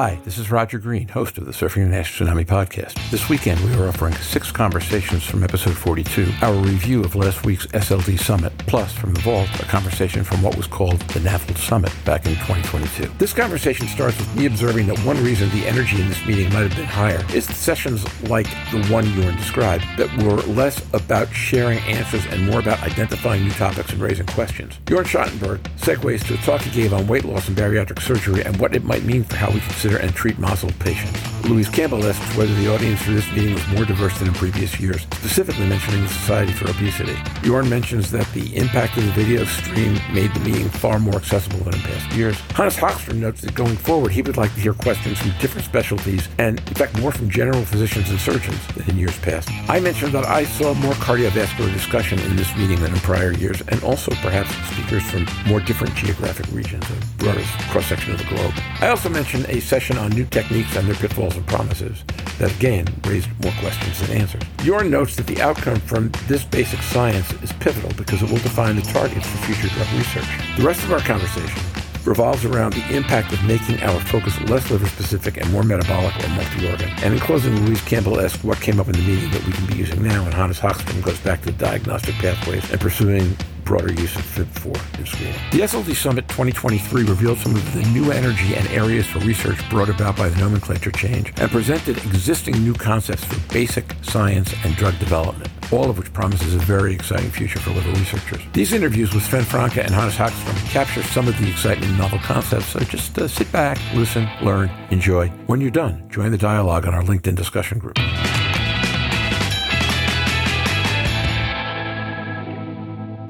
Hi, this is Roger Green, host of the Surfing the NASH Tsunami podcast. This weekend, we are offering six conversations from episode 42, our review of last week's SLD Summit, plus from the vault, a conversation from what was called the NAFLD Summit back in 2022. This conversation starts with me observing that one reason the energy in this meeting might have been higher is sessions like the one Jorn described that were less about sharing answers and more about identifying new topics and raising questions. Jorn Schattenberg segues to a talk he gave on weight loss and bariatric surgery and what it might mean for how we consider and treat MASLD patients. Louise Campbell asks whether the audience for this meeting was more diverse than in previous years, specifically mentioning the Society for Obesity. Jorn mentions that the impact of the video stream made the meeting far more accessible than in past years. Hannes Hagström notes that going forward, he would like to hear questions from different specialties and, in fact, more from general physicians and surgeons than in years past. I mentioned that I saw more cardiovascular discussion in this meeting than in prior years, and also perhaps speakers from more different geographic regions, a broader cross-section of the globe. I also mentioned a session on new techniques and their pitfalls and promises that again raised more questions than answers. Jorn notes that the outcome from this basic science is pivotal because it will define the targets for future drug research. The rest of our conversation revolves around the impact of making our focus less liver specific and more metabolic or multi-organ. And in closing, Louise Campbell asks what came up in the meeting that we can be using now, and Hannes Hagström goes back to diagnostic pathways and pursuing broader use of FIB4 in screening. The SLD Summit 2023 revealed some of the new energy and areas for research brought about by the nomenclature change and presented existing new concepts for basic science and drug development all of which promises a very exciting future for liver researchers. These interviews with Sven Francque and Hannes Hagström capture some of the exciting novel concepts, so just uh, sit back, listen, learn, enjoy. When you're done, join the dialogue on our LinkedIn discussion group.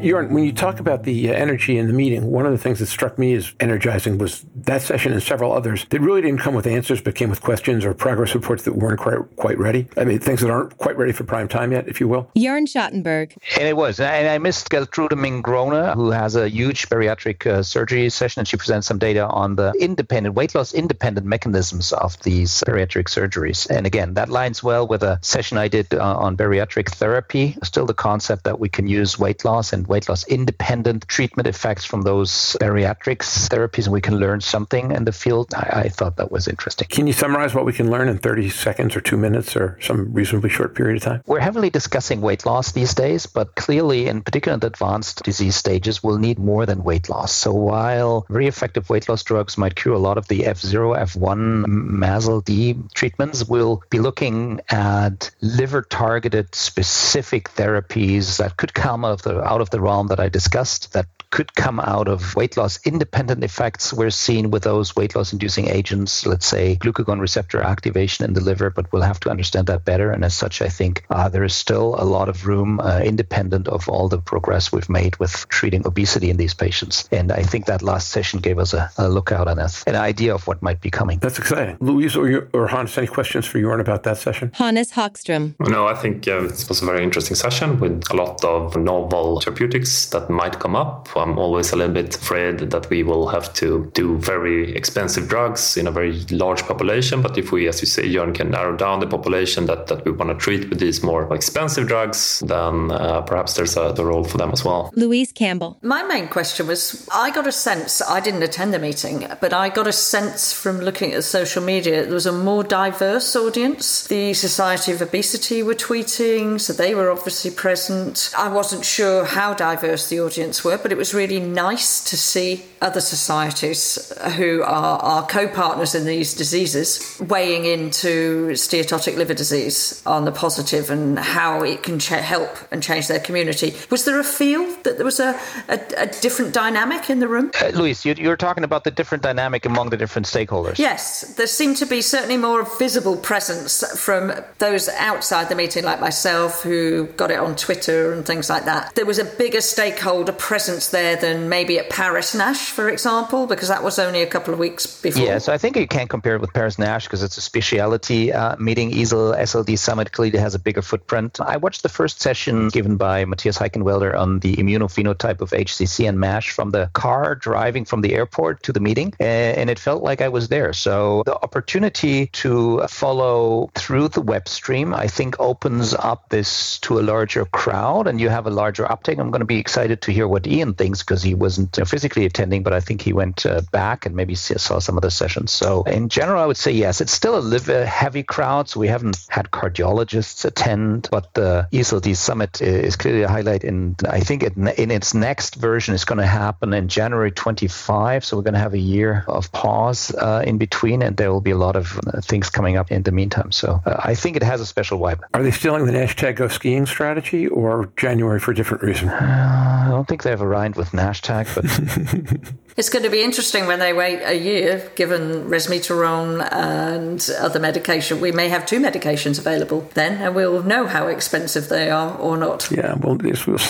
Jorn, when you talk about the uh, energy in the meeting, one of the things that struck me as energizing was that session and several others that really didn't come with answers, but came with questions or progress reports that weren't quite, quite ready. I mean, things that aren't quite ready for prime time yet, if you will. Jorn Schattenberg. And it was. And I missed Geltrude Mingrone, who has a huge bariatric uh, surgery session, and she presents some data on the independent, weight loss independent mechanisms of these bariatric surgeries. And again, that lines well with a session I did uh, on bariatric therapy. Still the concept that we can use weight loss and weight loss independent treatment effects from those bariatrics therapies, and we can learn something in the field. I, I, thought that was interesting. Can you summarize what we can learn in 30 seconds or two minutes or some reasonably short period of time? We're heavily discussing weight loss these days, but clearly, in particular in the advanced disease stages, we'll need more than weight loss. So while very effective weight loss drugs might cure a lot of the F0, F1 MASLD treatments, we'll be looking at liver targeted specific therapies that could come out of the out of the realm that I discussed that could come out of weight loss independent effects we're seeing with those weight loss inducing agents, let's say glucagon receptor activation in the liver, but we'll have to understand that better. And as such, I think uh, there is still a lot of room uh, independent of all the progress we've made with treating obesity in these patients. And I think that last session gave us a, a lookout on a, an idea of what might be coming. That's exciting. Louise or, or Hans, any questions for Jorn about that session? Hannes Hagström. No, I think uh, it was a very interesting session with a lot of novel therapeutics that might come up I'm always a little bit afraid that we will have to do very expensive drugs in a very large population. But if we, as you say, Jorn, can narrow down the population that, that we want to treat with these more expensive drugs, then uh, perhaps there's a the role for them as well. Louise Campbell. My main question was I got a sense, I didn't attend the meeting, but I got a sense from looking at social media, there was a more diverse audience. The Society of Obesity were tweeting, so they were obviously present. I wasn't sure how diverse the audience were, but it was really nice to see other societies who are, are co partners in these diseases weighing into steatotic liver disease on the positive and how it can ch- help and change their community. Was there a feel that there was a, a, a different dynamic in the room? Uh, Louise, you, you're talking about the different dynamic among the different stakeholders. Yes, there seemed to be certainly more visible presence from those outside the meeting, like myself, who got it on Twitter and things like that. There was a bigger stakeholder presence there than maybe at Paris NASH, for example, because that was only a couple of weeks before. Yeah, so I think you can compare it with Paris NASH because it's a speciality uh, meeting. EASL SLD Summit clearly has a bigger footprint. I watched the first session given by Matthias Heikenwelder on the immunophenotype of HCC and MASH from the car driving from the airport to the meeting, and it felt like I was there. So the opportunity to follow through the web stream, I think, opens up this to a larger crowd, and you have a larger uptake. And I'm going to be excited to hear what Ian thinks because he wasn't uh, physically attending, but I think he went uh, back and maybe saw some of the sessions. So in general, I would say yes. It's still a heavy crowd, so we haven't had cardiologists attend, but the EASLD summit is clearly a highlight. And I think it, in its next version is going to happen in January 25. So we're going to have a year of pause uh, in between, and there will be a lot of uh, things coming up in the meantime. So uh, I think it has a special vibe. Are they stealing the hashtag go skiing strategy or January for a different reason? Uh, I don't think they've arrived with hashtag, but. It's going to be interesting when they wait a year, given resmetirom and other medication. We may have two medications available then, and we'll know how expensive they are or not. Yeah, well,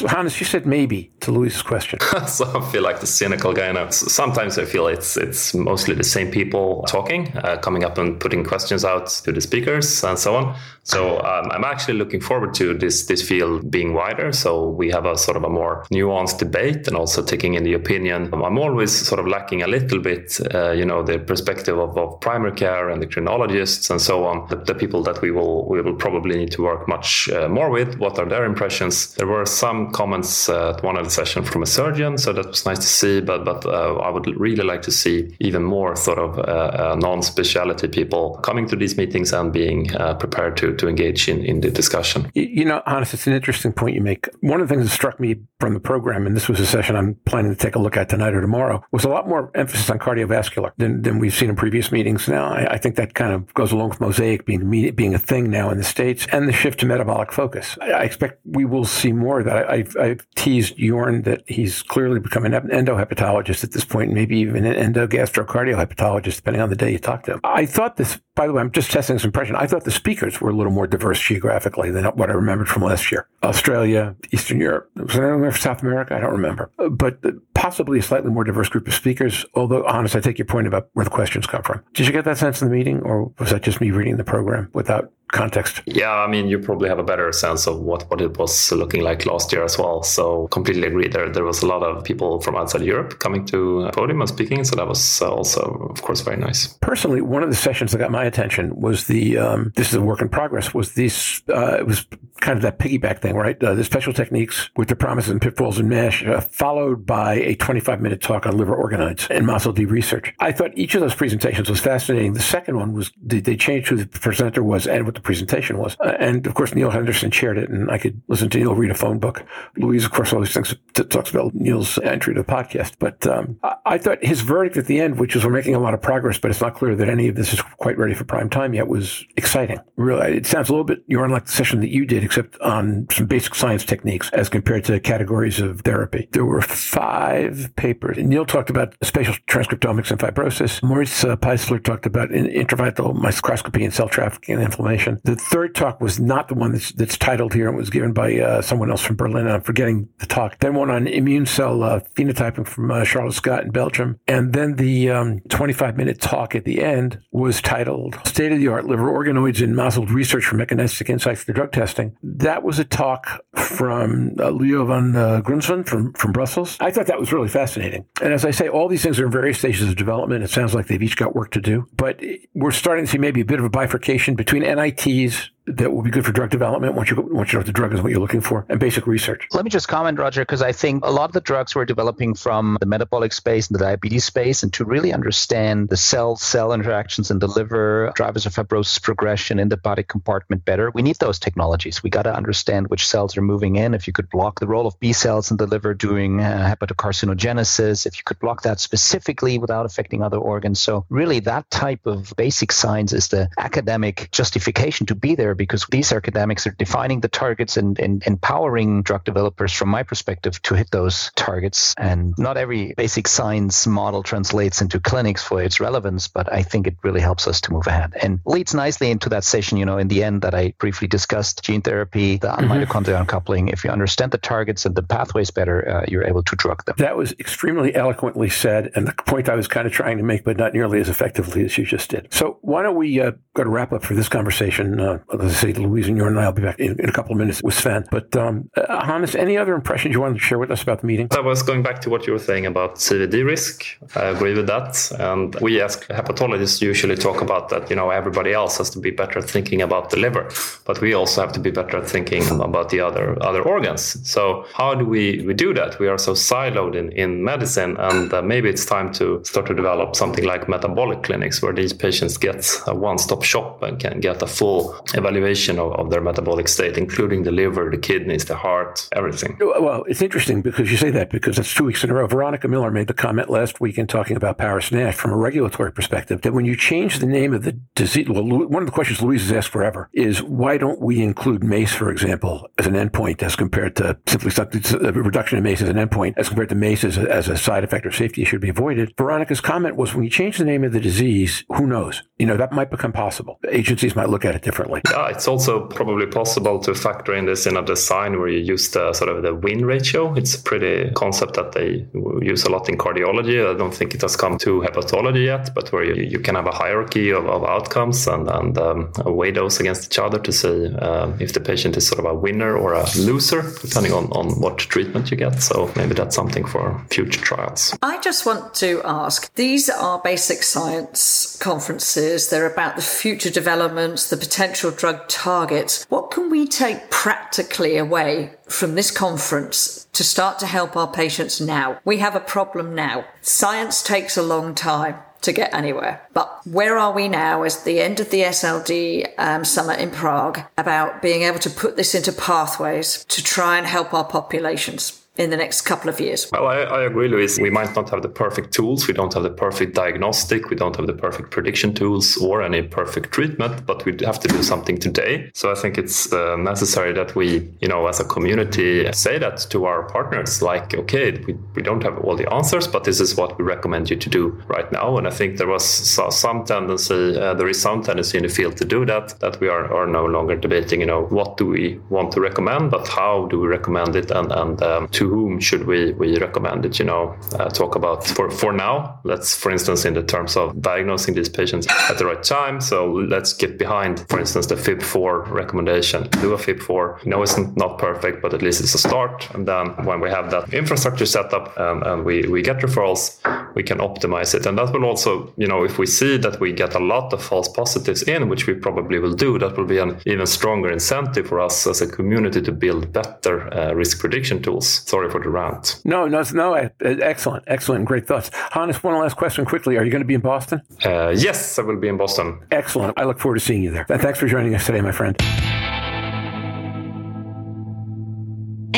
Hannes, you said maybe to Louise's question. so I feel like the cynical guy now. Sometimes I feel it's it's mostly the same people talking, uh, coming up and putting questions out to the speakers and so on. So um, I'm actually looking forward to this this field being wider. So we have a sort of a more nuanced debate and also taking in the opinion. I'm always sort of lacking a little bit, uh, you know, the perspective of, of primary care and the endocrinologists and so on. The, the, people that we will we will probably need to work much uh, more with. What are their impressions? There were some comments uh, at one of the sessions from a surgeon, so that was nice to see. But but uh, I would really like to see even more sort of uh, uh, non-speciality people coming to these meetings and being prepared to to engage in in the discussion. You know, Hannes, it's an interesting point you make. One of the things that struck me from the program, and this was a session I'm planning to take a look at tonight or tomorrow, was a lot more emphasis on cardiovascular than, than we've seen in previous meetings. Now, I, I think that kind of goes along with Mosaic being being a thing now in the states, and the shift to metabolic focus. I, I expect we will see more of that. I, have I've teased Jorn that he's clearly become an endohepatologist at this point, maybe even an endogastrocardiohepatologist, depending on the day you talk to him. I thought this, by the way, I'm just testing this impression. I thought the speakers were a little more diverse geographically than what I remembered from last year. Australia, Eastern Europe, was there anywhere for South America? I don't remember, but uh, possibly a slightly more diverse group of speakers. Although, Hannes, I take your point about where the questions come from. Did you get that sense in the meeting, or was that just me reading the program without context. Yeah, I mean, you probably have a better sense of what, what it was looking like last year as well. So completely agree. There there was a lot of people from outside Europe coming to podium and speaking. So that was also, of course, very nice. Personally, one of the sessions that got my attention was the um, this is a work in progress. Was this uh, it was kind of that piggyback thing, right? Uh, the special techniques with the promises and pitfalls in MASH, uh, followed by a 25 minute talk on liver organoids and MASLD research. I thought each of those presentations was fascinating. The second one was they, they changed who the presenter was and what the presentation was. Uh, and of course, Neil Henderson chaired it, and I could listen to Neil read a phone book. Louise, of course, always thinks talks about Neil's entry to the podcast. But um, I-, thought his verdict at the end, which was we're making a lot of progress, but it's not clear that any of this is quite ready for prime time yet, was exciting. Really, it sounds a little bit you're unlike the session that you did, except on some basic science techniques as compared to categories of therapy. There were five papers. Neil talked about spatial transcriptomics and fibrosis. Moritz uh, Peiseler talked about intravital microscopy and cell trafficking and inflammation. The third talk was not the one that's, that's titled here. It was given by uh, someone else from Berlin. I'm forgetting the talk. Then one on immune cell uh, phenotyping from uh, Charlotte Scott in Belgium. And then the um, 25 minute talk at the end was titled State of the Art Liver Organoids in MASLD Research for Mechanistic Insights for Drug Testing. That was a talk from uh, Leo van uh, Grunsven from, from Brussels. I thought that was really fascinating. And as I say, all these things are in various stages of development. It sounds like they've each got work to do. But we're starting to see maybe a bit of a bifurcation between NITs that will be good for drug development once you once you know the drug is what you're looking for and basic research. Let me just comment, Roger, because I think a lot of the drugs we're developing from the metabolic space and the diabetes space, and to really understand the cell-cell interactions in the liver, drivers of fibrosis progression in the body compartment better, we need those technologies. We got to understand which cells are moving in. If you could block the role of B cells in the liver doing uh, hepatocarcinogenesis, if you could block that specifically without affecting other organs. So really, that type of basic science is the academic justification to be there because these academics are defining the targets and, and empowering drug developers, from my perspective, to hit those targets. And not every basic science model translates into clinics for its relevance, but I think it really helps us to move ahead and leads nicely into that session, you know, in the end that I briefly discussed gene therapy, the mm-hmm. mitochondrial uncoupling. If you understand the targets and the pathways better, uh, you're able to drug them. That was extremely eloquently said, and the point I was kind of trying to make, but not nearly as effectively as you just did. So why don't we uh, go to wrap up for this conversation? Uh, as I say, Louise and you and I will be back in, in a couple of minutes with Sven. But um, uh, Hannes, any other impressions you wanted to share with us about the meeting? I was going back to what you were saying about CVD risk. I agree with that. And we as hepatologists usually talk about that, you know, everybody else has to be better at thinking about the liver, but we also have to be better at thinking about the other other organs. So how do we, we do that? We are so siloed in, in medicine and uh, maybe it's time to start to develop something like metabolic clinics where these patients get a one-stop shop and can get a full evaluation of, of their metabolic state, including the liver, the kidneys, the heart, everything. Well, it's interesting because you say that because it's two weeks in a row. Veronica Miller made the comment last week in talking about Paris NASH from a regulatory perspective that when you change the name of the disease, well, one of the questions Louise has asked forever is why don't we include MACE, for example, as an endpoint as compared to simply a reduction in MACE as an endpoint as compared to MACE as a, as a side effect or safety should be avoided. Veronica's comment was when you change the name of the disease, who knows? You know, that might become possible. Agencies might look at it differently. Yeah, it's also probably possible to factor in this in a design where you use the sort of the win ratio. It's a pretty concept that they use a lot in cardiology. I don't think it has come to hepatology yet, but where you, you can have a hierarchy of, of outcomes and, and um, weigh those against each other to see uh, if the patient is sort of a winner or a loser, depending on, on what treatment you get. So maybe that's something for future trials. I just want to ask these are basic science conferences, they're about the future developments, the potential drug targets. What can we take practically away from this conference to start to help our patients now? We have a problem now. Science takes a long time to get anywhere. But where are we now as the end of the SLD um, summit in Prague about being able to put this into pathways to try and help our populations? In the next couple of years? Well, I, I, agree, Louise. We might not have the perfect tools. We don't have the perfect diagnostic. We don't have the perfect prediction tools or any perfect treatment, but we have to do something today. So I think it's uh, necessary that we, you know, as a community say that to our partners, like, okay, we, we don't have all the answers, but this is what we recommend you to do right now. And I think there was some tendency, uh, there is some tendency in the field to do that, that we are, are no longer debating, you know, what do we want to recommend, but how do we recommend it and, and um, to whom should we, we recommend it, you know, uh, talk about for, for now. Let's, for instance, in the terms of diagnosing these patients at the right time. So let's get behind, for instance, the FIB4 recommendation. Do a FIB4. You know, it's not perfect, but at least it's a start. And then when we have that infrastructure set up and, and we, we get referrals, we can optimize it. And that will also, you know, if we see that we get a lot of false positives in, which we probably will do, that will be an even stronger incentive for us as a community to build better uh, risk prediction tools. So sorry for the rant. No, no, no. Excellent, excellent, great thoughts. Hannes, one last question quickly. Are you going to be in Boston? Uh, yes, I will be in Boston. Excellent. I look forward to seeing you there. Thanks for joining us today, my friend.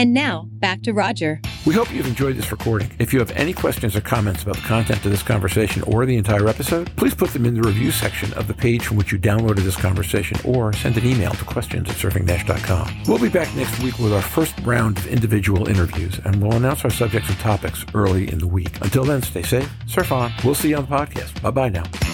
And now, back to Roger. We hope you've enjoyed this recording. If you have any questions or comments about the content of this conversation or the entire episode, please put them in the review section of the page from which you downloaded this conversation or send an email to questions at surfing-dash.com. We'll be back next week with our first round of individual interviews, and we'll announce our subjects and topics early in the week. Until then, stay safe, surf on. We'll see you on the podcast. Bye-bye now.